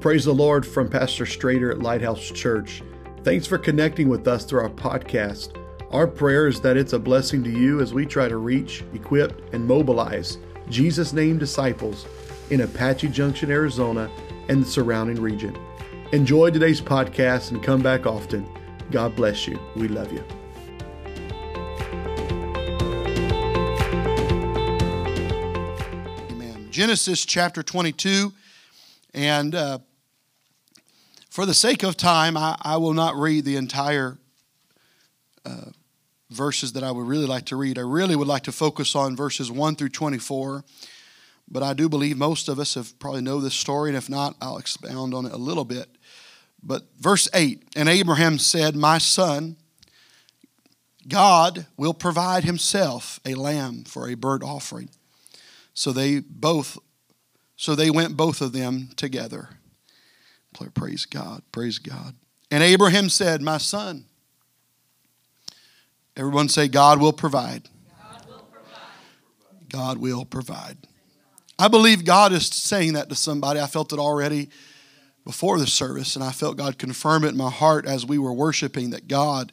Praise the Lord from Pastor Strader at Lighthouse Church. Thanks for connecting with us through our podcast. Our prayer is that it's a blessing to you as we try to reach, equip, and mobilize Jesus' name disciples in Apache Junction, Arizona, and the surrounding region. Enjoy today's podcast and come back often. God bless you. We love you. Amen. Genesis chapter 22. And uh, for the sake of time, I, I, will not read the entire uh, verses that I would really like to read. I really would like to focus on verses 1 through 24. But I do believe most of us have probably know this story, and if not, I'll expound on it a little bit. But verse 8 And Abraham said, My son, God will provide himself a lamb for a burnt offering. So they both so they went both of them together. Praise God. Praise God. And Abraham said, My son. Everyone say, God will provide. God will provide. I believe God is saying that to somebody. I felt it already before the service, and I felt God confirm it in my heart as we were worshiping that God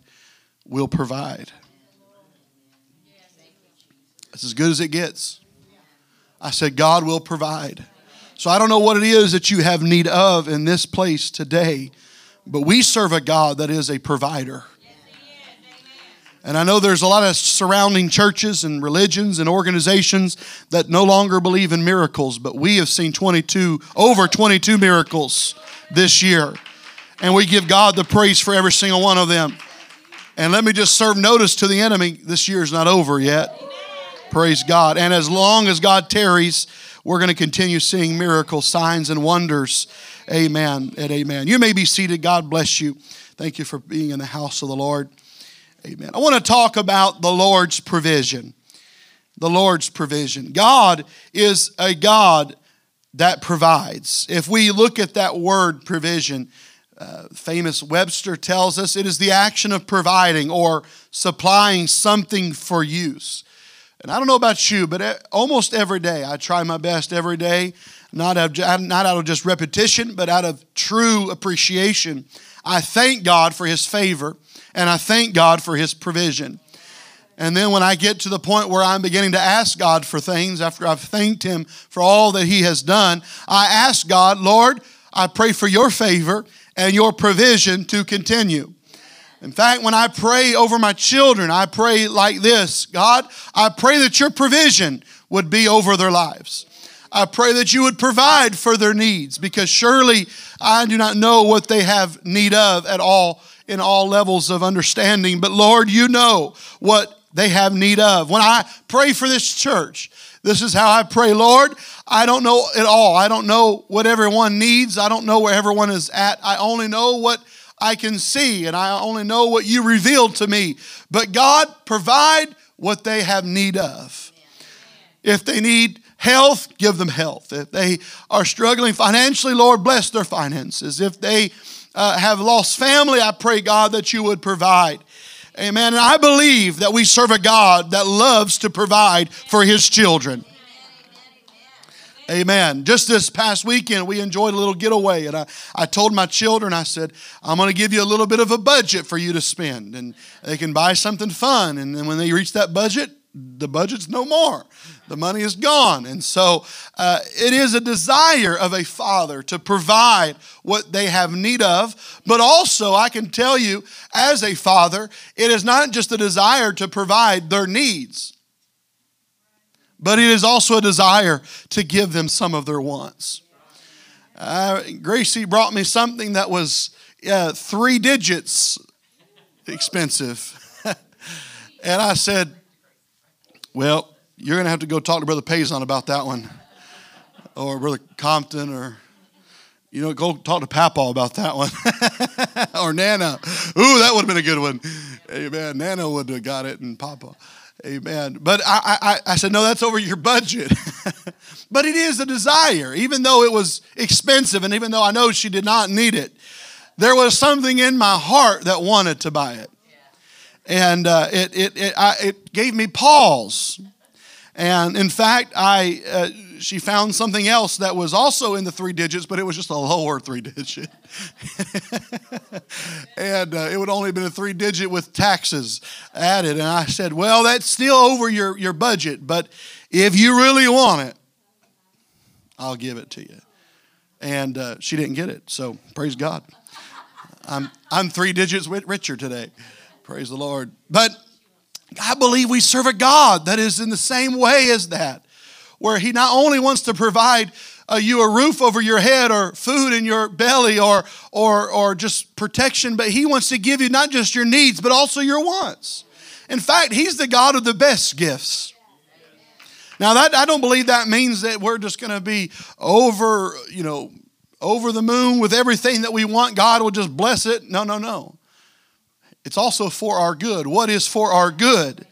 will provide. That's as good as it gets. I said, God will provide. So I don't know what it is that you have need of in this place today, but we serve a God that is a provider. And I know there's a lot of surrounding churches and religions and organizations that no longer believe in miracles, but we have seen 22, over 22 miracles this year. And we give God the praise for every single one of them. And let me just serve notice to the enemy this year is not over yet. Praise God. And as long as God tarries, we're going to continue seeing miracles, signs, and wonders. Amen and amen. You may be seated. God bless you. Thank you for being in the house of the Lord. Amen. I want to talk about the Lord's provision. The Lord's provision. God is a God that provides. If we look at that word provision, uh, famous Webster tells us it is the action of providing or supplying something for use. And I don't know about you, but almost every day, I try my best every day, not out, of, not out of just repetition, but out of true appreciation. I thank God for His favor and I thank God for His provision. And then when I get to the point where I'm beginning to ask God for things after I've thanked Him for all that He has done, I ask God, Lord, I pray for your favor and your provision to continue. In fact, when I pray over my children, I pray like this God, I pray that your provision would be over their lives. I pray that you would provide for their needs because surely I do not know what they have need of at all in all levels of understanding. But Lord, you know what they have need of. When I pray for this church, this is how I pray, Lord. I don't know at all. I don't know what everyone needs. I don't know where everyone is at. I only know what I can see, and I only know what you revealed to me. But God, provide what they have need of. If they need health, give them health. If they are struggling financially, Lord, bless their finances. If they uh, have lost family, I pray, God, that you would provide. Amen. And I believe that we serve a God that loves to provide for his children. Amen. Just this past weekend, we enjoyed a little getaway, and I, I told my children, I said, I'm going to give you a little bit of a budget for you to spend, and they can buy something fun. And then when they reach that budget, the budget's no more. The money is gone. And so uh, it is a desire of a father to provide what they have need of. But also, I can tell you, as a father, it is not just a desire to provide their needs but it is also a desire to give them some of their wants. Uh, Gracie brought me something that was uh, three digits expensive. and I said, Well, you're going to have to go talk to Brother Payson about that one, or Brother Compton, or you know, go talk to Papa about that one. or Nana. Ooh, that would have been a good one. Amen. Nana would have got it, and Papa. Amen. But I, I, I said, no, that's over your budget. but it is a desire, even though it was expensive and even though I know she did not need it, there was something in my heart that wanted to buy it. And uh, it, it, it, I, it gave me pause. And in fact, I, uh, she found something else that was also in the three digits, but it was just a lower three digit. and uh, it would only have been a three digit with taxes added. And I said, Well, that's still over your, your budget, but if you really want it, I'll give it to you. And uh, she didn't get it. So praise God. I'm, I'm three digits richer today. Praise the Lord. But I believe we serve a God that is in the same way as that, where He not only wants to provide uh, you a roof over your head or food in your belly or, or, or just protection, but He wants to give you not just your needs, but also your wants. In fact, He's the God of the best gifts. Now, that, I don't believe that means that we're just going to be over, you know, over the moon with everything that we want. God will just bless it. No, no, no. It's also for our good. What is for our good?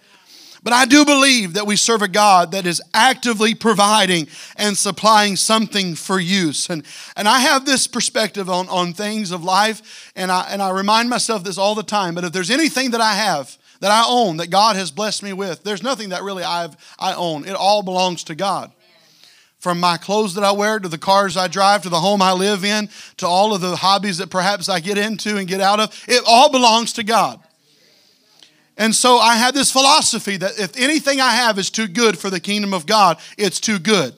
But I do believe that we serve a God that is actively providing and supplying something for use. And, and I have this perspective on, on things of life, and I, and I remind myself this all the time. But if there's anything that I have that I own, that God has blessed me with. There's nothing that really I've, I own. It all belongs to God. From my clothes that I wear to the cars I drive to the home I live in to all of the hobbies that perhaps I get into and get out of, it all belongs to God. And so I have this philosophy that if anything I have is too good for the kingdom of God, it's too good.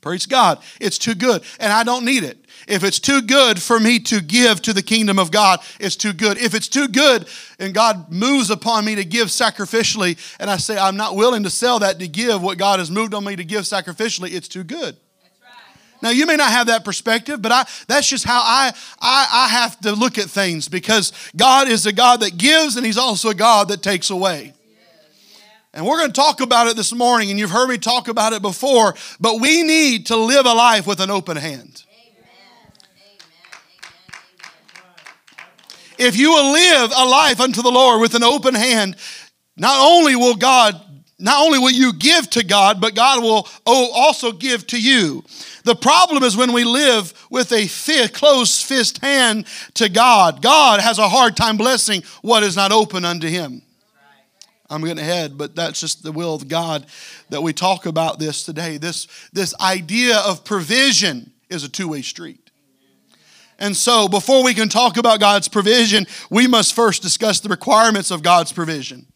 Praise God. It's too good. And I don't need it. If it's too good for me to give to the kingdom of God, it's too good. If it's too good and God moves upon me to give sacrificially, and I say I'm not willing to sell that to give what God has moved on me to give sacrificially, it's too good. Now you may not have that perspective, but I that's just how I, I I have to look at things because God is a God that gives and He's also a God that takes away. And we're going to talk about it this morning, and you've heard me talk about it before, but we need to live a life with an open hand. If you will live a life unto the Lord with an open hand, not only will God, not only will you give to God, but God will also give to you. The problem is when we live with a closed fist hand to God. God has a hard time blessing what is not open unto Him. I'm getting ahead, but that's just the will of God that we talk about this today. This, this idea of provision is a two way street. And so, before we can talk about God's provision, we must first discuss the requirements of God's provision.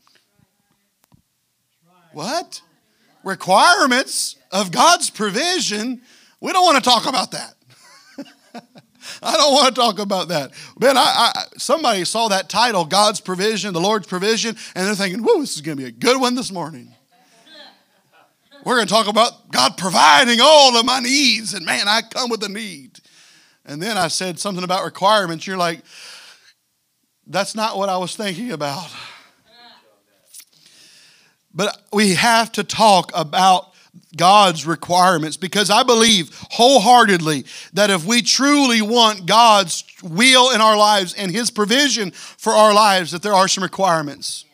What? Requirements of God's provision? We don't want to talk about that. I don't want to talk about that. Man, I, I, somebody saw that title, God's provision, the Lord's provision, and they're thinking, whoa, this is going to be a good one this morning. We're going to talk about God providing all of my needs, and man, I come with a need. And then I said something about requirements. You're like, that's not what I was thinking about. But we have to talk about God's requirements because I believe wholeheartedly that if we truly want God's will in our lives and His provision for our lives, that there are some requirements.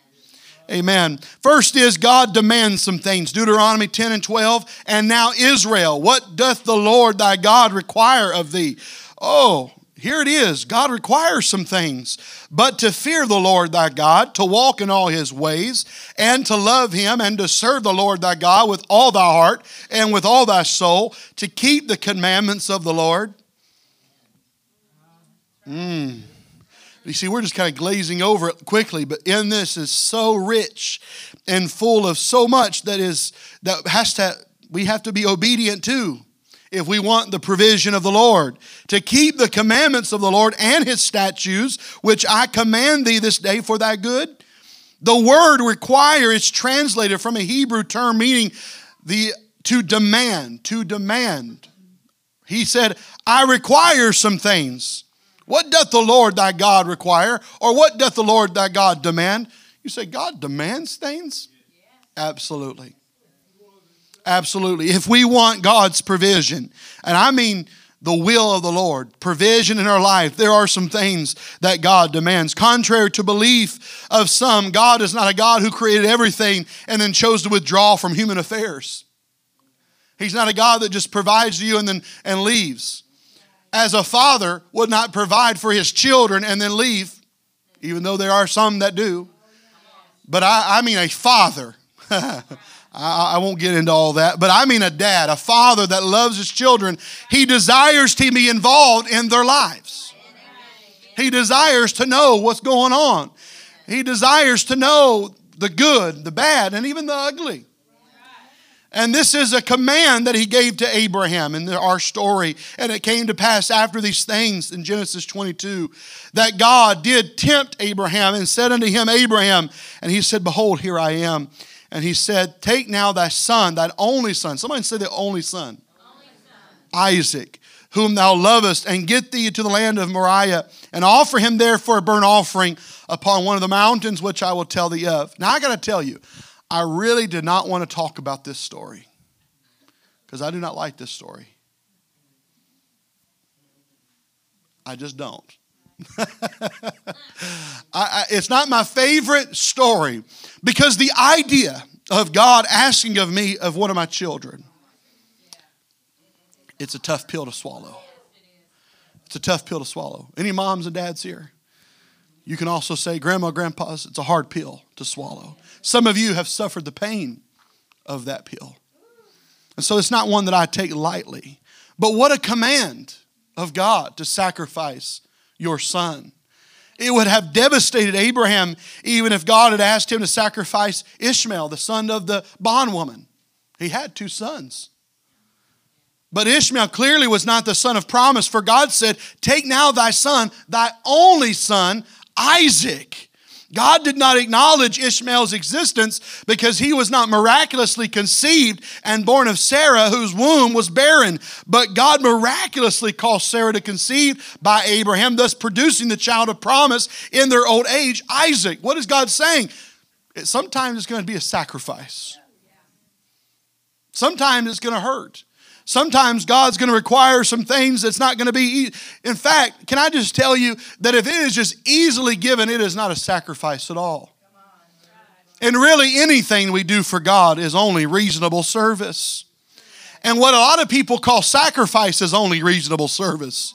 Amen. First is God demands some things. Deuteronomy 10 and 12. And now, Israel, what doth the Lord thy God require of thee? Oh, here it is. God requires some things, but to fear the Lord thy God, to walk in all his ways, and to love him, and to serve the Lord thy God with all thy heart and with all thy soul, to keep the commandments of the Lord. Mm. You see, we're just kind of glazing over it quickly, but in this is so rich and full of so much that is that has to we have to be obedient to if we want the provision of the Lord, to keep the commandments of the Lord and his statutes, which I command thee this day for thy good. The word require is translated from a Hebrew term meaning the to demand, to demand. He said, I require some things. What doth the Lord thy God require? Or what doth the Lord thy God demand? You say, God demands things? Absolutely. Absolutely. If we want God's provision, and I mean the will of the Lord, provision in our life, there are some things that God demands. Contrary to belief of some, God is not a God who created everything and then chose to withdraw from human affairs. He's not a God that just provides to you and then and leaves as a father would not provide for his children and then leave, even though there are some that do. But I, I mean a father. I, I won't get into all that, but I mean a dad, a father that loves his children. He desires to be involved in their lives. He desires to know what's going on. He desires to know the good, the bad, and even the ugly. And this is a command that he gave to Abraham in our story. And it came to pass after these things in Genesis 22 that God did tempt Abraham and said unto him, Abraham, and he said, Behold, here I am. And he said, Take now thy son, thine only son. Somebody say the only son. Only son. Isaac, whom thou lovest, and get thee to the land of Moriah, and offer him there for a burnt offering upon one of the mountains which I will tell thee of. Now I got to tell you, I really did not want to talk about this story because I do not like this story. I just don't. I, I, it's not my favorite story because the idea of God asking of me of one of my children, it's a tough pill to swallow. It's a tough pill to swallow. Any moms and dads here? You can also say, Grandma, Grandpa's, it's a hard pill to swallow. Some of you have suffered the pain of that pill. And so it's not one that I take lightly. But what a command of God to sacrifice your son. It would have devastated Abraham even if God had asked him to sacrifice Ishmael, the son of the bondwoman. He had two sons. But Ishmael clearly was not the son of promise, for God said, Take now thy son, thy only son, Isaac God did not acknowledge Ishmael's existence because he was not miraculously conceived and born of Sarah, whose womb was barren. But God miraculously caused Sarah to conceive by Abraham, thus producing the child of promise in their old age, Isaac. What is God saying? Sometimes it's going to be a sacrifice, sometimes it's going to hurt. Sometimes God's going to require some things that's not going to be. E- In fact, can I just tell you that if it is just easily given, it is not a sacrifice at all. And really, anything we do for God is only reasonable service. And what a lot of people call sacrifice is only reasonable service.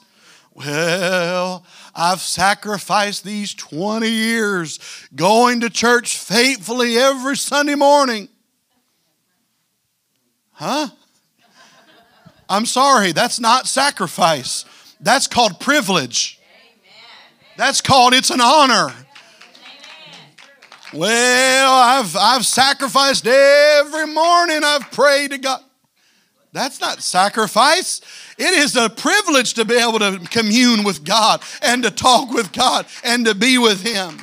Well, I've sacrificed these 20 years going to church faithfully every Sunday morning. Huh? I'm sorry, that's not sacrifice. That's called privilege. That's called it's an honor. Well, I've, I've sacrificed every morning, I've prayed to God. That's not sacrifice. It is a privilege to be able to commune with God and to talk with God and to be with Him.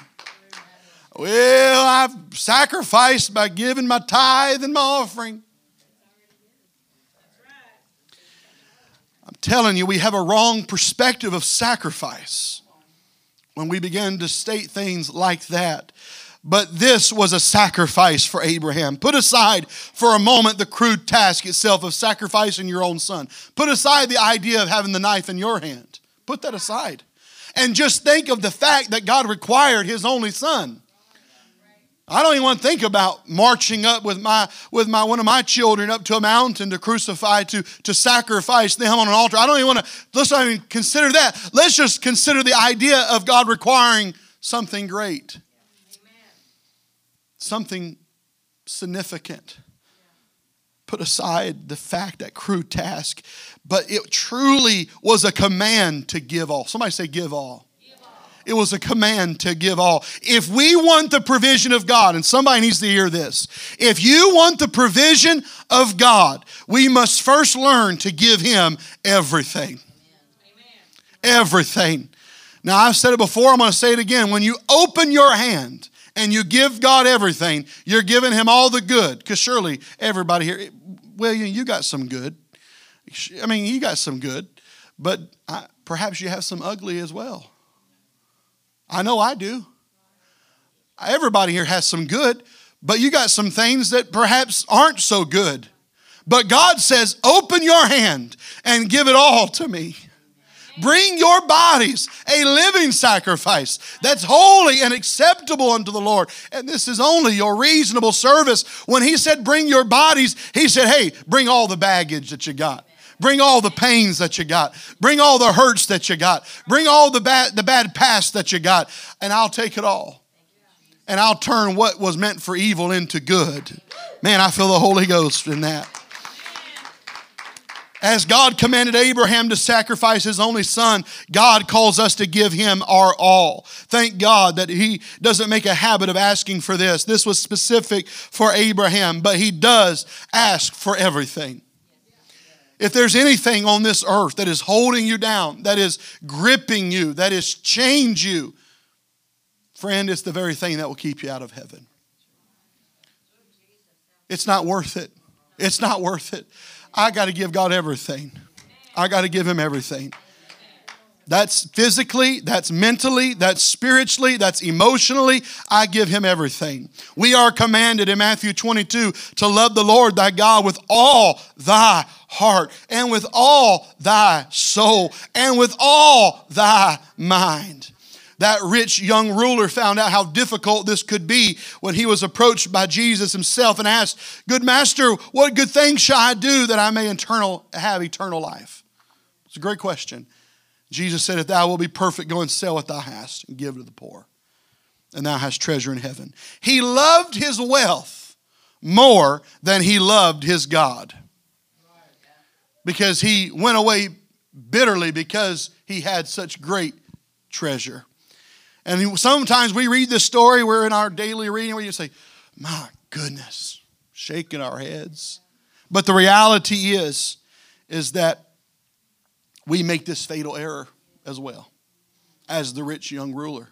Well, I've sacrificed by giving my tithe and my offering. Telling you, we have a wrong perspective of sacrifice when we begin to state things like that. But this was a sacrifice for Abraham. Put aside for a moment the crude task itself of sacrificing your own son. Put aside the idea of having the knife in your hand. Put that aside. And just think of the fact that God required his only son. I don't even want to think about marching up with my with my one of my children up to a mountain to crucify to to sacrifice them on an altar. I don't even want to let's not even consider that. Let's just consider the idea of God requiring something great. Something significant. Put aside the fact that crude task, but it truly was a command to give all. Somebody say give all. It was a command to give all. If we want the provision of God, and somebody needs to hear this, if you want the provision of God, we must first learn to give Him everything. Everything. Now, I've said it before, I'm going to say it again. When you open your hand and you give God everything, you're giving Him all the good. Because surely everybody here, William, you got some good. I mean, you got some good, but I, perhaps you have some ugly as well. I know I do. Everybody here has some good, but you got some things that perhaps aren't so good. But God says, open your hand and give it all to me. Bring your bodies a living sacrifice that's holy and acceptable unto the Lord. And this is only your reasonable service. When He said, Bring your bodies, He said, Hey, bring all the baggage that you got. Bring all the pains that you got. Bring all the hurts that you got. Bring all the bad, the bad past that you got, and I'll take it all. and I'll turn what was meant for evil into good. Man, I feel the Holy Ghost in that. As God commanded Abraham to sacrifice his only son, God calls us to give him our all. Thank God that he doesn't make a habit of asking for this. This was specific for Abraham, but he does ask for everything. If there's anything on this earth that is holding you down, that is gripping you, that is chained you, friend, it's the very thing that will keep you out of heaven. It's not worth it. It's not worth it. I got to give God everything. I got to give Him everything. That's physically, that's mentally, that's spiritually, that's emotionally. I give him everything. We are commanded in Matthew 22 to love the Lord thy God with all thy heart and with all thy soul and with all thy mind. That rich young ruler found out how difficult this could be when he was approached by Jesus himself and asked, Good master, what good thing shall I do that I may eternal, have eternal life? It's a great question. Jesus said, If thou wilt be perfect, go and sell what thou hast and give to the poor, and thou hast treasure in heaven. He loved his wealth more than he loved his God because he went away bitterly because he had such great treasure. And sometimes we read this story, we're in our daily reading we just say, My goodness, shaking our heads. But the reality is, is that we make this fatal error as well as the rich young ruler.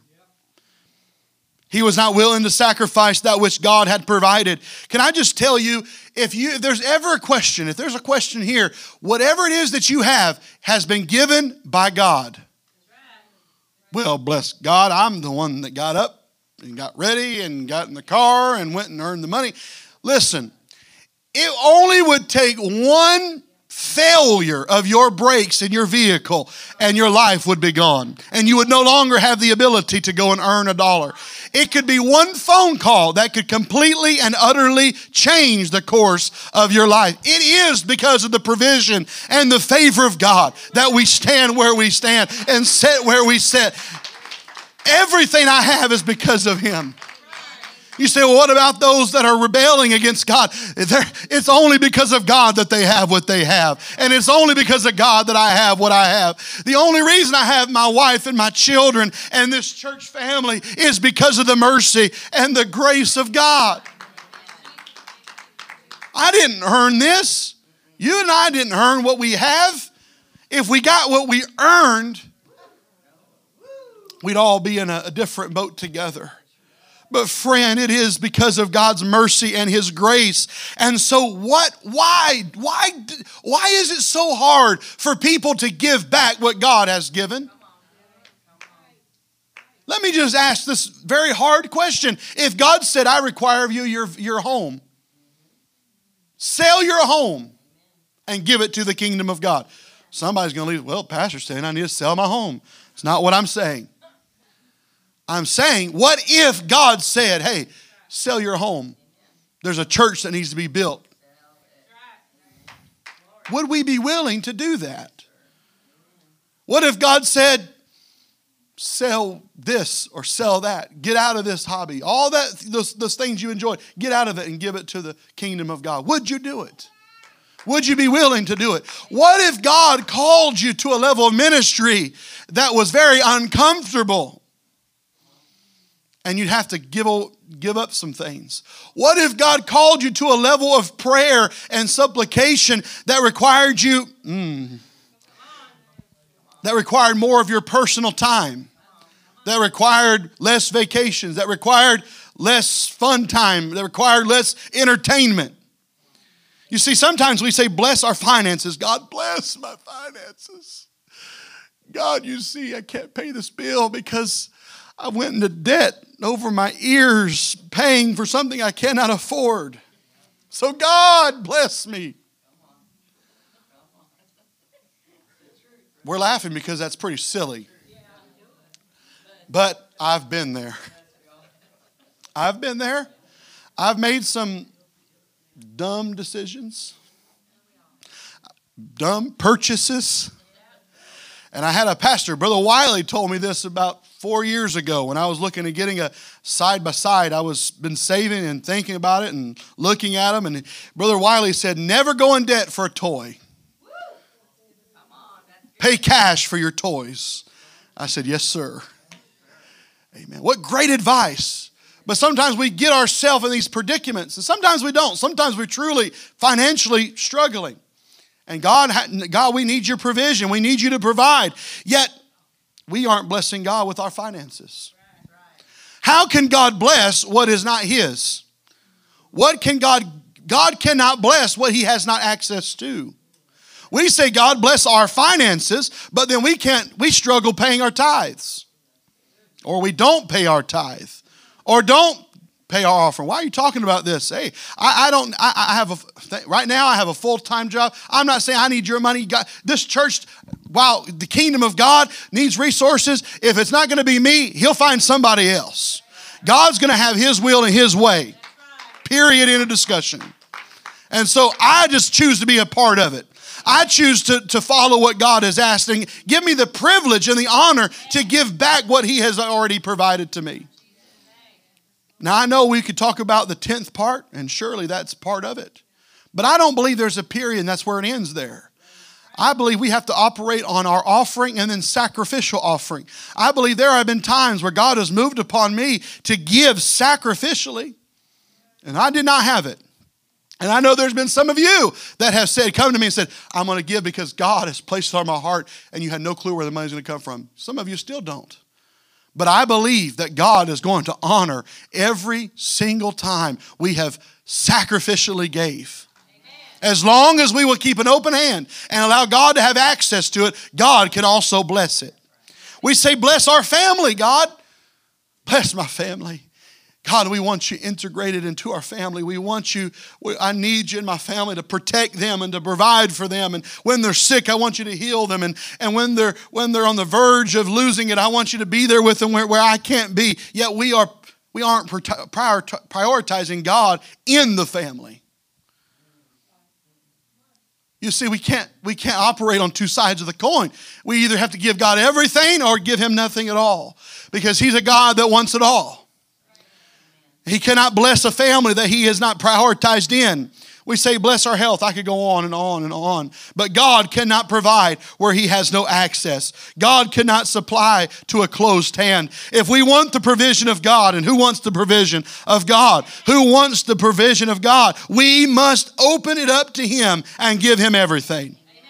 He was not willing to sacrifice that which God had provided. Can I just tell you, if you if there's ever a question, if there's a question here, whatever it is that you have has been given by God. Well, bless God, I'm the one that got up and got ready and got in the car and went and earned the money. Listen, it only would take one failure of your brakes in your vehicle and your life would be gone. And you would no longer have the ability to go and earn a dollar. It could be one phone call that could completely and utterly change the course of your life. It is because of the provision and the favor of God that we stand where we stand and sit where we sit. Everything I have is because of Him. You say, well, what about those that are rebelling against God? It's only because of God that they have what they have. And it's only because of God that I have what I have. The only reason I have my wife and my children and this church family is because of the mercy and the grace of God. I didn't earn this. You and I didn't earn what we have. If we got what we earned, we'd all be in a, a different boat together. But friend, it is because of God's mercy and his grace. And so what why why why is it so hard for people to give back what God has given? Let me just ask this very hard question. If God said, I require of you your, your home, sell your home and give it to the kingdom of God. Somebody's going to leave, well, Pastor's saying I need to sell my home. It's not what I'm saying. I'm saying, what if God said, hey, sell your home? There's a church that needs to be built. Would we be willing to do that? What if God said, sell this or sell that, get out of this hobby, all that, those, those things you enjoy, get out of it and give it to the kingdom of God? Would you do it? Would you be willing to do it? What if God called you to a level of ministry that was very uncomfortable? And you'd have to give, give up some things? What if God called you to a level of prayer and supplication that required you, mm, that required more of your personal time, that required less vacations, that required less fun time, that required less entertainment? You see, sometimes we say, bless our finances. God bless my finances. God, you see, I can't pay this bill because I went into debt over my ears paying for something I cannot afford. So God bless me. We're laughing because that's pretty silly. But I've been there. I've been there. I've made some dumb decisions, dumb purchases And I had a pastor, Brother Wiley, told me this about four years ago when I was looking at getting a side by side. I was been saving and thinking about it and looking at them. And Brother Wiley said, "Never go in debt for a toy. Pay cash for your toys." I said, "Yes, sir." Amen. What great advice. But sometimes we get ourselves in these predicaments, and sometimes we don't. Sometimes we're truly financially struggling. And God, God, we need your provision. We need you to provide. Yet, we aren't blessing God with our finances. How can God bless what is not His? What can God, God cannot bless what He has not access to. We say, God bless our finances, but then we can't, we struggle paying our tithes. Or we don't pay our tithe. Or don't pay our offering. Why are you talking about this? Hey, I, I don't, I, I, have a, right now I have a full-time job. I'm not saying I need your money. God, this church, while the kingdom of God needs resources, if it's not going to be me, he'll find somebody else. God's going to have his will and his way. Period in a discussion. And so I just choose to be a part of it. I choose to, to follow what God is asking. Give me the privilege and the honor to give back what He has already provided to me. Now, I know we could talk about the 10th part, and surely that's part of it. But I don't believe there's a period and that's where it ends there. I believe we have to operate on our offering and then sacrificial offering. I believe there have been times where God has moved upon me to give sacrificially, and I did not have it. And I know there's been some of you that have said, come to me and said, I'm going to give because God has placed it on my heart, and you had no clue where the money's going to come from. Some of you still don't. But I believe that God is going to honor every single time we have sacrificially gave. As long as we will keep an open hand and allow God to have access to it, God can also bless it. We say, Bless our family, God. Bless my family. God, we want you integrated into our family. We want you, I need you in my family to protect them and to provide for them. And when they're sick, I want you to heal them. And, and when, they're, when they're on the verge of losing it, I want you to be there with them where, where I can't be. Yet we, are, we aren't prioritizing God in the family. You see, we can't, we can't operate on two sides of the coin. We either have to give God everything or give Him nothing at all because He's a God that wants it all. He cannot bless a family that he has not prioritized in. We say, bless our health. I could go on and on and on. But God cannot provide where He has no access. God cannot supply to a closed hand. If we want the provision of God, and who wants the provision of God? Who wants the provision of God? We must open it up to Him and give Him everything. Amen.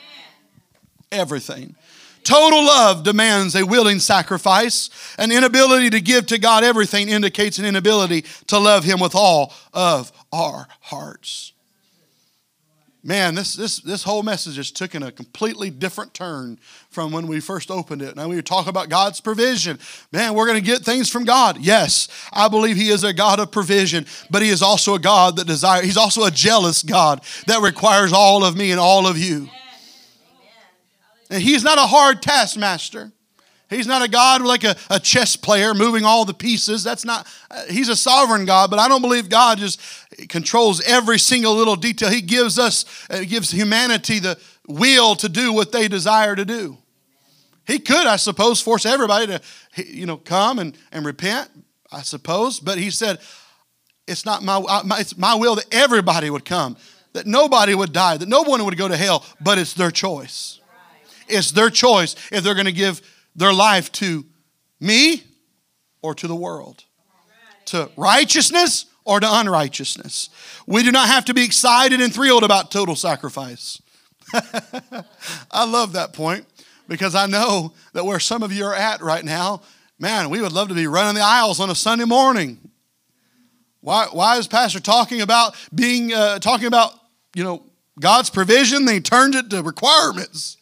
Everything. Total love demands a willing sacrifice. An inability to give to God everything indicates an inability to love Him with all of our hearts. Man, this, this, this whole message has taken a completely different turn from when we first opened it. Now we talk about God's provision. Man, we're going to get things from God. Yes, I believe He is a God of provision, but He is also a God that desires, He's also a jealous God that requires all of me and all of you. And he's not a hard taskmaster. He's not a God like a, a chess player moving all the pieces. That's not, uh, he's a sovereign God, but I don't believe God just controls every single little detail. He gives us, uh, gives humanity the will to do what they desire to do. He could, I suppose, force everybody to, you know, come and, and repent, I suppose, but he said, it's not my, it's my will that everybody would come, that nobody would die, that no one would go to hell, but it's their choice. It's their choice if they're going to give their life to me or to the world, to righteousness or to unrighteousness. We do not have to be excited and thrilled about total sacrifice. I love that point because I know that where some of you are at right now, man, we would love to be running the aisles on a Sunday morning. Why, why is Pastor talking about being, uh, talking about, you know, God's provision? Then he turned it to requirements.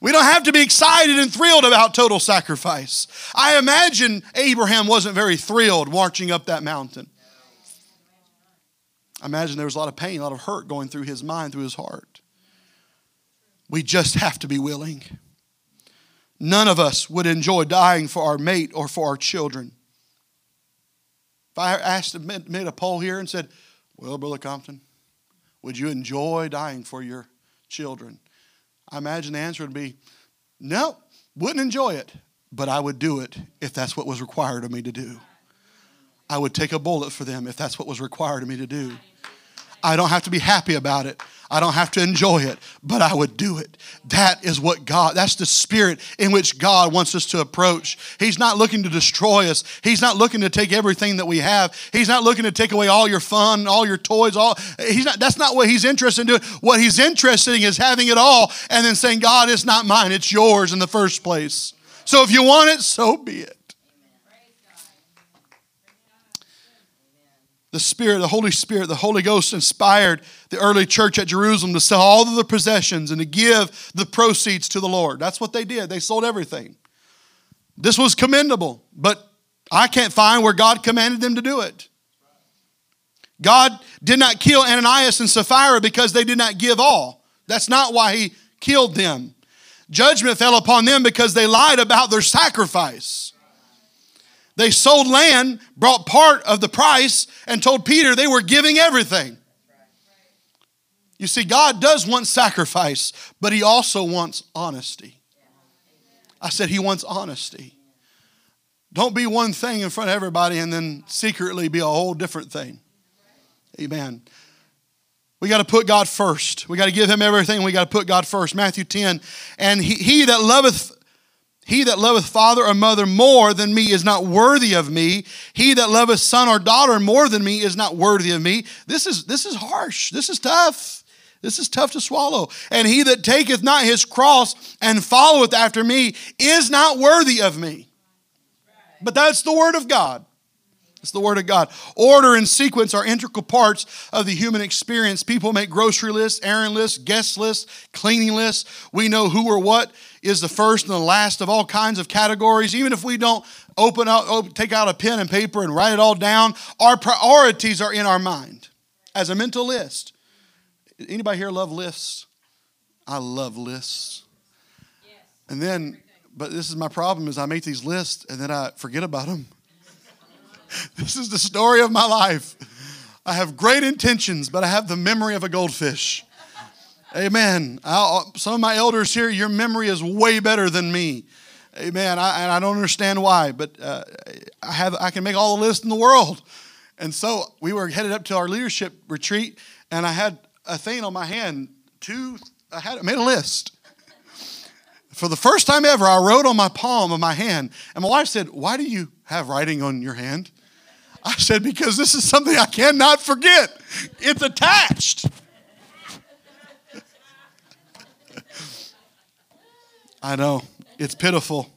We don't have to be excited and thrilled about total sacrifice. I imagine Abraham wasn't very thrilled marching up that mountain. I imagine there was a lot of pain, a lot of hurt going through his mind, through his heart. We just have to be willing. None of us would enjoy dying for our mate or for our children. If I asked, made a poll here and said, Well, Brother Compton, would you enjoy dying for your children? I imagine the answer would be No, wouldn't enjoy it, but I would do it if that's what was required of me to do. I would take a bullet for them if that's what was required of me to do. I don't have to be happy about it. I don't have to enjoy it, but I would do it. That is what God, that's the spirit in which God wants us to approach. He's not looking to destroy us. He's not looking to take everything that we have. He's not looking to take away all your fun, all your toys, all he's not that's not what he's interested in doing. What he's interested in is having it all and then saying, God, it's not mine, it's yours in the first place. So if you want it, so be it. The Spirit, the Holy Spirit, the Holy Ghost inspired the early church at Jerusalem to sell all of their possessions and to give the proceeds to the Lord. That's what they did. They sold everything. This was commendable, but I can't find where God commanded them to do it. God did not kill Ananias and Sapphira because they did not give all. That's not why he killed them. Judgment fell upon them because they lied about their sacrifice. They sold land, brought part of the price, and told Peter they were giving everything. You see, God does want sacrifice, but He also wants honesty. I said He wants honesty. Don't be one thing in front of everybody and then secretly be a whole different thing. Amen. We got to put God first. We got to give Him everything. We got to put God first. Matthew 10. And he, he that loveth he that loveth father or mother more than me is not worthy of me. He that loveth son or daughter more than me is not worthy of me. This is, this is harsh. This is tough. This is tough to swallow. And he that taketh not his cross and followeth after me is not worthy of me. But that's the word of God. It's the Word of God. Order and sequence are integral parts of the human experience. People make grocery lists, errand lists, guest lists, cleaning lists. We know who or what is the first and the last of all kinds of categories. Even if we don't open up, take out a pen and paper and write it all down, our priorities are in our mind as a mental list. Anybody here love lists? I love lists. And then, but this is my problem: is I make these lists and then I forget about them. this is the story of my life. I have great intentions, but I have the memory of a goldfish. Amen. I'll, some of my elders here, your memory is way better than me. Amen. I, and I don't understand why, but uh, I have I can make all the lists in the world. And so we were headed up to our leadership retreat, and I had a thing on my hand. Two, I had made a list. For the first time ever, I wrote on my palm of my hand, and my wife said, "Why do you have writing on your hand?" I said, because this is something I cannot forget. It's attached. I know. It's pitiful.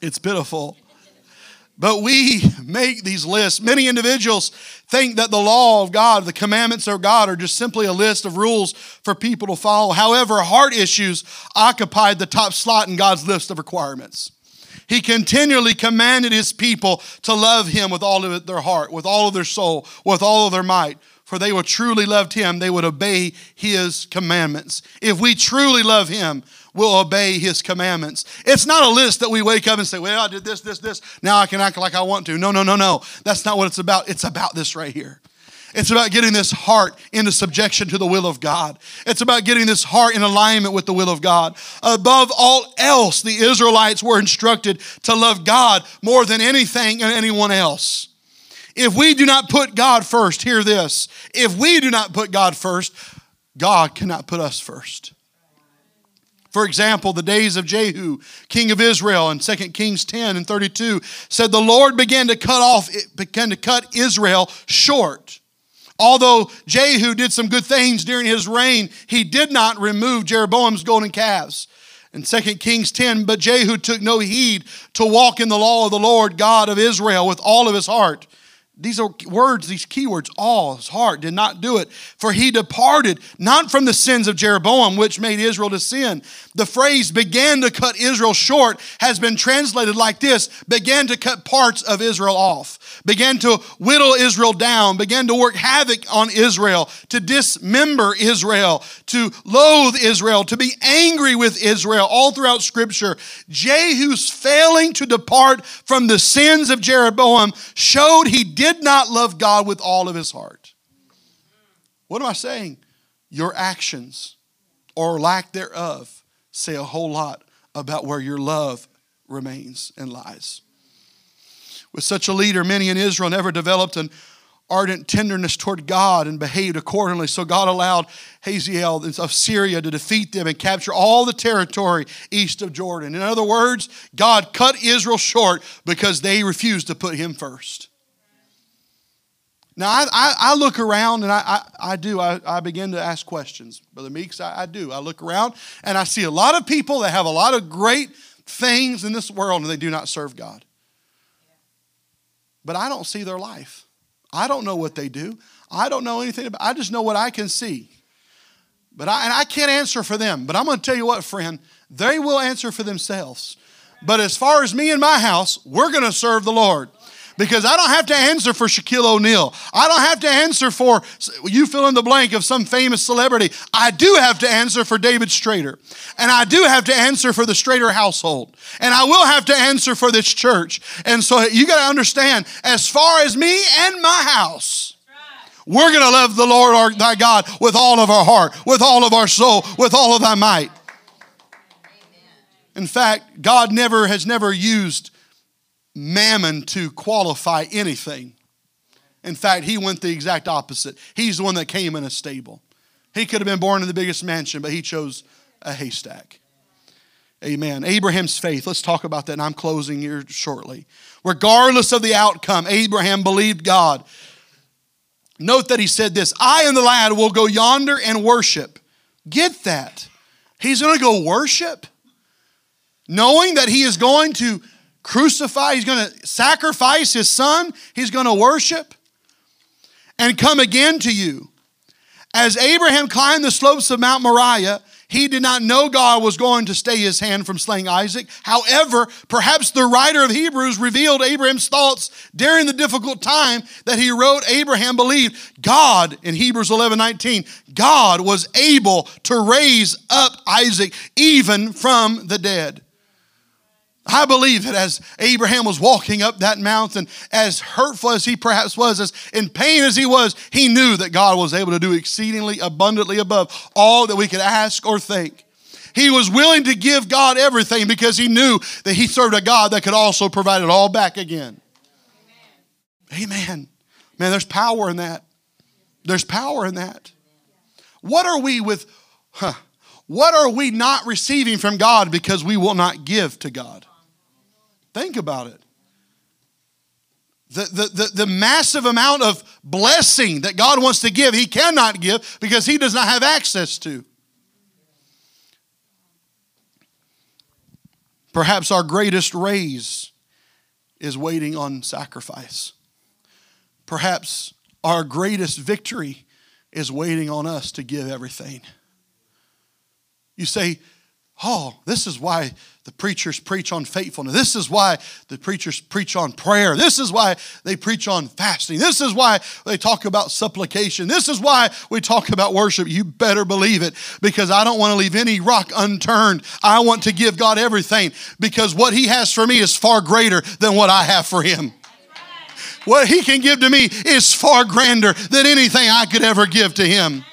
It's pitiful. But we make these lists. Many individuals think that the law of God, the commandments of God, are just simply a list of rules for people to follow. However, heart issues occupied the top slot in God's list of requirements. He continually commanded his people to love him with all of their heart, with all of their soul, with all of their might. For they would truly love him, they would obey his commandments. If we truly love him, we'll obey his commandments. It's not a list that we wake up and say, Well, I did this, this, this. Now I can act like I want to. No, no, no, no. That's not what it's about. It's about this right here. It's about getting this heart into subjection to the will of God. It's about getting this heart in alignment with the will of God. Above all else, the Israelites were instructed to love God more than anything and anyone else. If we do not put God first, hear this. If we do not put God first, God cannot put us first. For example, the days of Jehu, king of Israel, in 2 Kings 10 and 32, said the Lord began to cut off, began to cut Israel short. Although Jehu did some good things during his reign, he did not remove Jeroboam's golden calves. In 2 Kings 10, but Jehu took no heed to walk in the law of the Lord God of Israel with all of his heart these are words, these keywords, all his heart did not do it. For he departed not from the sins of Jeroboam, which made Israel to sin. The phrase began to cut Israel short has been translated like this began to cut parts of Israel off, began to whittle Israel down, began to work havoc on Israel, to dismember Israel, to loathe Israel, to be angry with Israel, all throughout Scripture. Jehu's failing to depart from the sins of Jeroboam showed he did not love God with all of his heart. What am I saying? Your actions or lack thereof say a whole lot about where your love remains and lies. With such a leader, many in Israel never developed an ardent tenderness toward God and behaved accordingly. So God allowed Hazael of Syria to defeat them and capture all the territory east of Jordan. In other words, God cut Israel short because they refused to put him first. Now, I, I, I look around and I, I, I do, I, I, begin to ask questions. Brother Meeks, I, I do. I look around and I see a lot of people that have a lot of great things in this world and they do not serve God. But I don't see their life. I don't know what they do. I don't know anything about I just know what I can see. But I, and I can't answer for them. But I'm going to tell you what, friend, they will answer for themselves. But as far as me and my house, we're going to serve the Lord because I don't have to answer for Shaquille O'Neal. I don't have to answer for you fill in the blank of some famous celebrity. I do have to answer for David Strader. And I do have to answer for the Strader household. And I will have to answer for this church. And so you got to understand, as far as me and my house, we're going to love the Lord our, thy God with all of our heart, with all of our soul, with all of thy might. In fact, God never has never used mammon to qualify anything. In fact, he went the exact opposite. He's the one that came in a stable. He could have been born in the biggest mansion, but he chose a haystack. Amen. Abraham's faith. Let's talk about that, and I'm closing here shortly. Regardless of the outcome, Abraham believed God. Note that he said this I and the lad will go yonder and worship. Get that. He's going to go worship, knowing that he is going to crucify, he's going to sacrifice his son, he's going to worship and come again to you. As Abraham climbed the slopes of Mount Moriah, he did not know God was going to stay his hand from slaying Isaac. However, perhaps the writer of Hebrews revealed Abraham's thoughts during the difficult time that he wrote. Abraham believed God, in Hebrews 11 19, God was able to raise up Isaac even from the dead. I believe that as Abraham was walking up that mountain, as hurtful as he perhaps was, as in pain as he was, he knew that God was able to do exceedingly abundantly above all that we could ask or think. He was willing to give God everything because he knew that he served a God that could also provide it all back again. Amen. Amen. Man, there's power in that. There's power in that. What are we with, huh? What are we not receiving from God because we will not give to God? Think about it. The, the, the, the, massive amount of blessing that God wants to give, He cannot give because He does not have access to. Perhaps our greatest raise is waiting on sacrifice. Perhaps our greatest victory is waiting on us to give everything. You say, Oh, this is why the preachers preach on faithfulness. This is why the preachers preach on prayer. This is why they preach on fasting. This is why they talk about supplication. This is why we talk about worship. You better believe it because I don't want to leave any rock unturned. I want to give God everything because what He has for me is far greater than what I have for Him. What He can give to me is far grander than anything I could ever give to Him.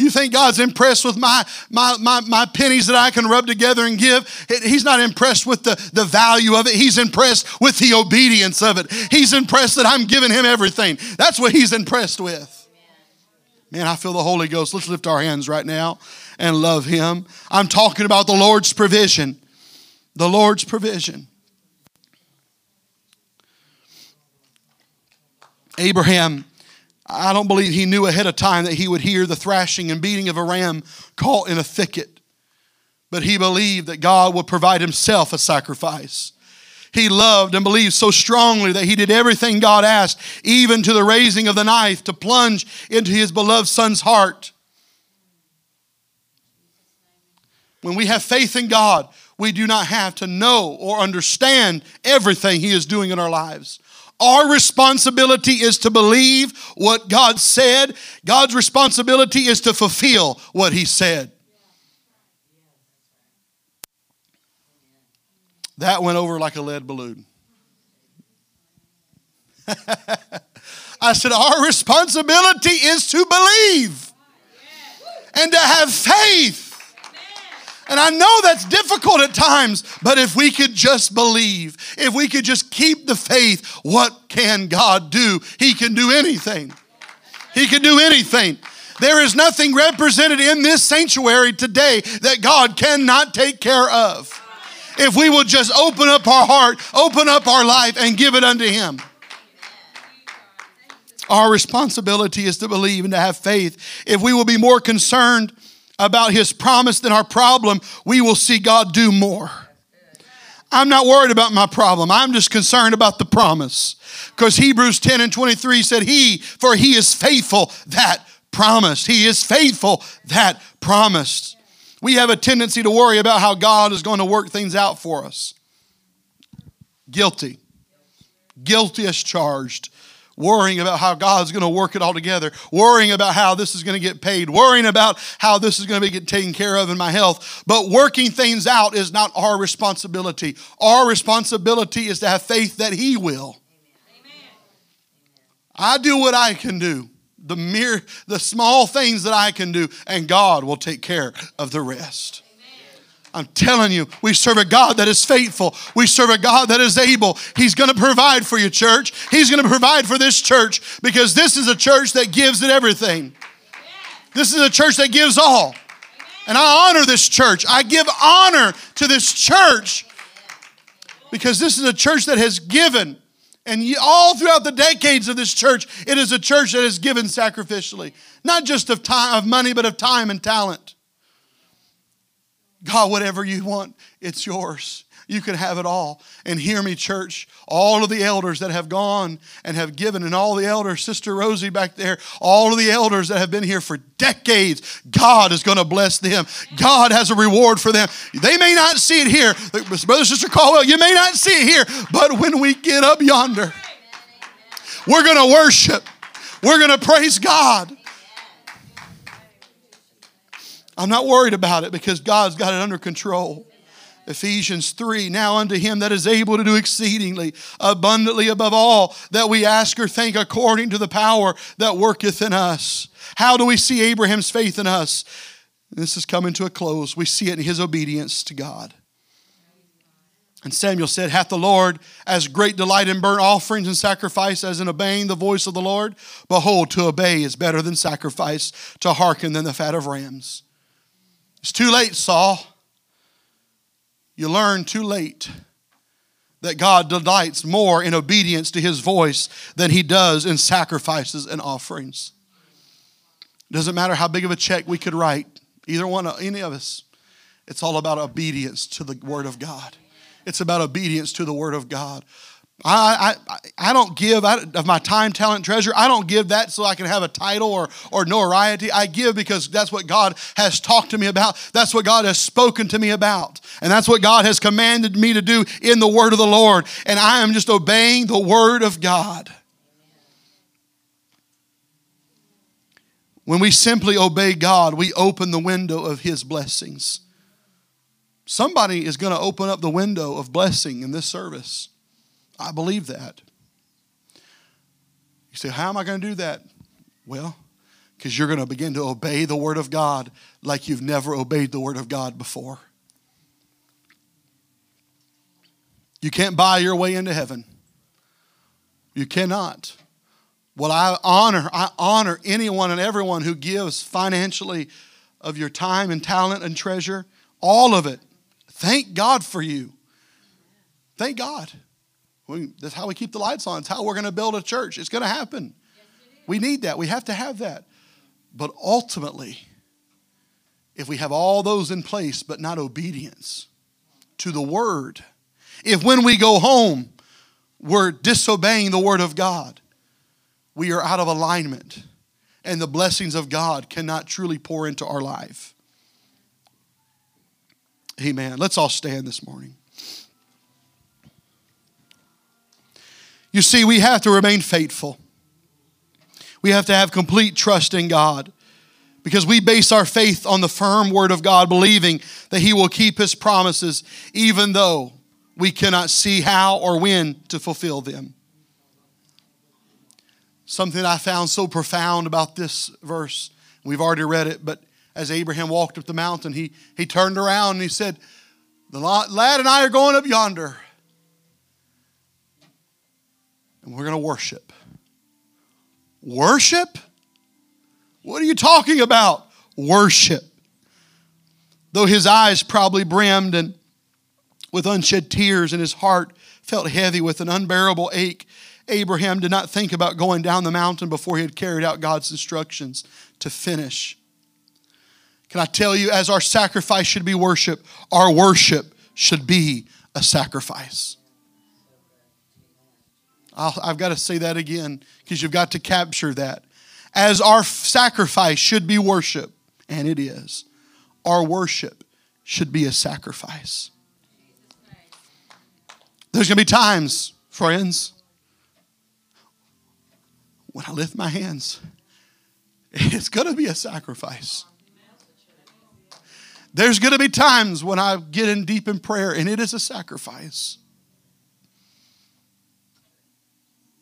You think God's impressed with my, my, my, my pennies that I can rub together and give? He's not impressed with the, the value of it. He's impressed with the obedience of it. He's impressed that I'm giving him everything. That's what he's impressed with. Man, I feel the Holy Ghost. Let's lift our hands right now and love him. I'm talking about the Lord's provision. The Lord's provision. Abraham I don't believe he knew ahead of time that he would hear the thrashing and beating of a ram caught in a thicket. But he believed that God would provide himself a sacrifice. He loved and believed so strongly that he did everything God asked, even to the raising of the knife to plunge into his beloved son's heart. When we have faith in God, we do not have to know or understand everything he is doing in our lives. Our responsibility is to believe what God said. God's responsibility is to fulfill what He said. That went over like a lead balloon. I said, Our responsibility is to believe and to have faith And I know that's difficult at times, but if we could just believe, if we could just keep the faith, what can God do? He can do anything. He can do anything. There is nothing represented in this sanctuary today that God cannot take care of. If we will just open up our heart, open up our life, and give it unto Him. Our responsibility is to believe and to have faith. If we will be more concerned about His promise than our problem, we will see God do more. I'm not worried about my problem. I'm just concerned about the promise. Because Hebrews 10 and 23 said, He, for He is faithful that promised. He is faithful that promised. We have a tendency to worry about how God is going to work things out for us. Guilty. Guilty as charged worrying about how God's going to work it all together, worrying about how this is going to get paid, worrying about how this is going to be taken care of in my health. But working things out is not our responsibility. Our responsibility is to have faith that He will. I do what I can do. The mere, the small things that I can do, and God will take care of the rest. I'm telling you, we serve a God that is faithful. We serve a God that is able. He's going to provide for your church. He's going to provide for this church because this is a church that gives it everything. This is a church that gives all. And I honor this church. I give honor to this church because this is a church that has given. And all throughout the decades of this church, it is a church that has given sacrificially, not just of time, of money, but of time and talent. God, whatever you want, it's yours. You can have it all. And hear me, church, all of the elders that have gone and have given, and all the elders, Sister Rosie back there, all of the elders that have been here for decades, God is going to bless them. God has a reward for them. They may not see it here. Brother, Sister Caldwell, you may not see it here, but when we get up yonder, we're going to worship. We're going to praise God. I'm not worried about it because God's got it under control. Ephesians 3 Now unto him that is able to do exceedingly abundantly above all that we ask or think according to the power that worketh in us. How do we see Abraham's faith in us? This is coming to a close. We see it in his obedience to God. And Samuel said, Hath the Lord as great delight in burnt offerings and sacrifice as in obeying the voice of the Lord? Behold, to obey is better than sacrifice, to hearken than the fat of rams. It's too late, Saul. You learn too late that God delights more in obedience to his voice than he does in sacrifices and offerings. Doesn't matter how big of a check we could write, either one, any of us. It's all about obedience to the Word of God. It's about obedience to the Word of God. I, I, I don't give of my time, talent, treasure. I don't give that so I can have a title or, or notoriety. I give because that's what God has talked to me about. That's what God has spoken to me about. And that's what God has commanded me to do in the word of the Lord. And I am just obeying the word of God. When we simply obey God, we open the window of His blessings. Somebody is going to open up the window of blessing in this service. I believe that. You say, How am I going to do that? Well, because you're going to begin to obey the Word of God like you've never obeyed the Word of God before. You can't buy your way into heaven. You cannot. Well, I honor, I honor anyone and everyone who gives financially of your time and talent and treasure, all of it. Thank God for you. Thank God. We, that's how we keep the lights on. It's how we're going to build a church. It's going to happen. we need that. We have to have that. But ultimately, if we have all those in place but not obedience to the word, if when we go home we're disobeying the word of God, we are out of alignment and the blessings of God cannot truly pour into our life. Amen. Let's all stand this morning. You see, we have to remain faithful. We have to have complete trust in God because we base our faith on the firm word of God, believing that He will keep His promises even though we cannot see how or when to fulfill them. Something I found so profound about this verse, we've already read it, but as Abraham walked up the mountain, he, he turned around and he said, The lad and I are going up yonder. And we're going to worship. Worship? What are you talking about? Worship. Though his eyes probably brimmed and with unshed tears and his heart felt heavy with an unbearable ache, Abraham did not think about going down the mountain before he had carried out God's instructions to finish. Can I tell you, as our sacrifice should be worship, our worship should be a sacrifice. I have got to say that again because you've got to capture that. As our sacrifice should be worship, and it is, our worship should be a sacrifice. There's going to be times, friends, when I lift my hands, it's going to be a sacrifice. There's going to be times when I get in deep in prayer and it is a sacrifice.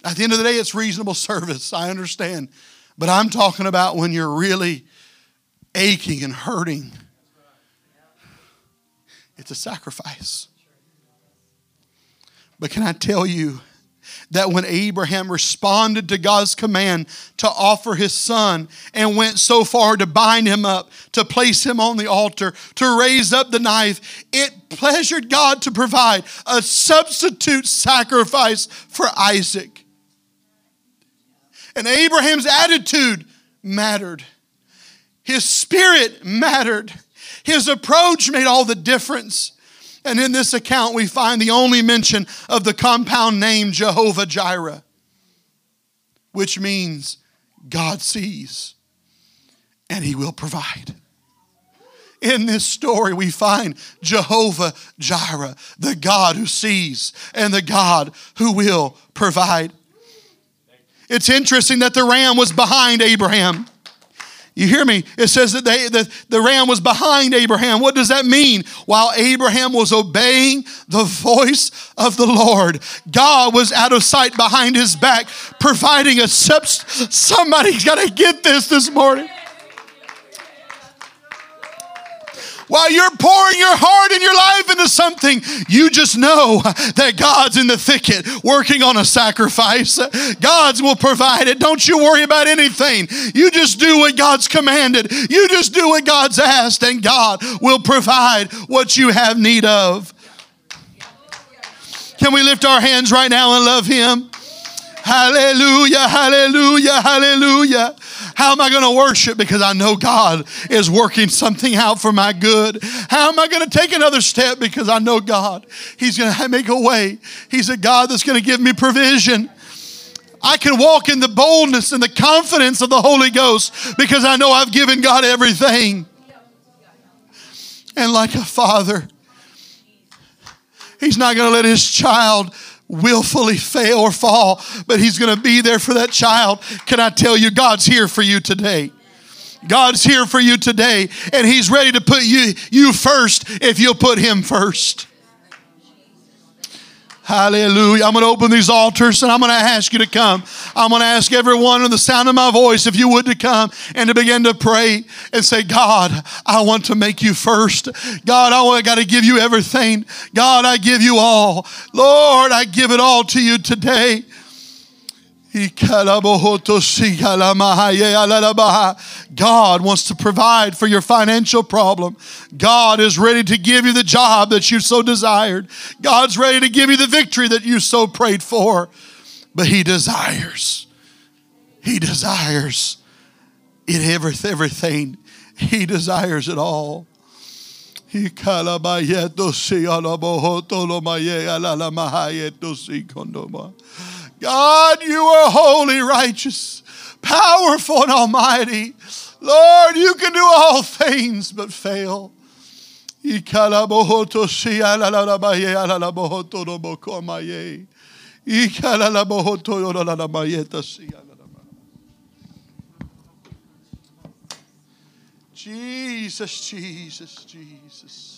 At the end of the day, it's reasonable service. I understand. But I'm talking about when you're really aching and hurting. It's a sacrifice. But can I tell you that when Abraham responded to God's command to offer his son and went so far to bind him up, to place him on the altar, to raise up the knife, it pleasured God to provide a substitute sacrifice for Isaac. And Abraham's attitude mattered, his spirit mattered, his approach made all the difference. And in this account, we find the only mention of the compound name Jehovah Jireh, which means God sees and he will provide. In this story, we find Jehovah Jireh, the God who sees and the God who will provide. It's interesting that the ram was behind Abraham. You hear me? It says that they, the, the ram was behind Abraham. What does that mean? While Abraham was obeying the voice of the Lord, God was out of sight behind his back, providing a substance. Somebody's got to get this this morning. While you're pouring your heart and your life into something, you just know that God's in the thicket working on a sacrifice. God's will provide it. Don't you worry about anything. You just do what God's commanded. You just do what God's asked, and God will provide what you have need of. Can we lift our hands right now and love Him? Hallelujah, hallelujah, hallelujah. How am I going to worship? Because I know God is working something out for my good. How am I going to take another step? Because I know God, He's going to make a way. He's a God that's going to give me provision. I can walk in the boldness and the confidence of the Holy Ghost because I know I've given God everything. And like a father, He's not going to let His child willfully fail or fall, but He's going to be there for that child. Can I tell you, God's here for you today? God's here for you today, and He's ready to put you, you first if you'll put Him first. Hallelujah. I'm going to open these altars and I'm going to ask you to come. I'm going to ask everyone in the sound of my voice, if you would, to come and to begin to pray and say, God, I want to make you first. God, I got to give you everything. God, I give you all. Lord, I give it all to you today. God wants to provide for your financial problem. God is ready to give you the job that you so desired. God's ready to give you the victory that you so prayed for. But He desires, He desires it everything. He desires it all. He God, you are holy, righteous, powerful, and almighty. Lord, you can do all things but fail. Jesus, Jesus, Jesus.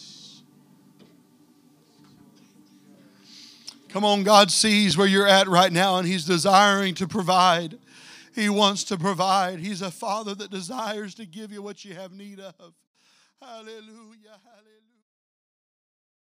Come on, God sees where you're at right now and He's desiring to provide. He wants to provide. He's a Father that desires to give you what you have need of. Hallelujah.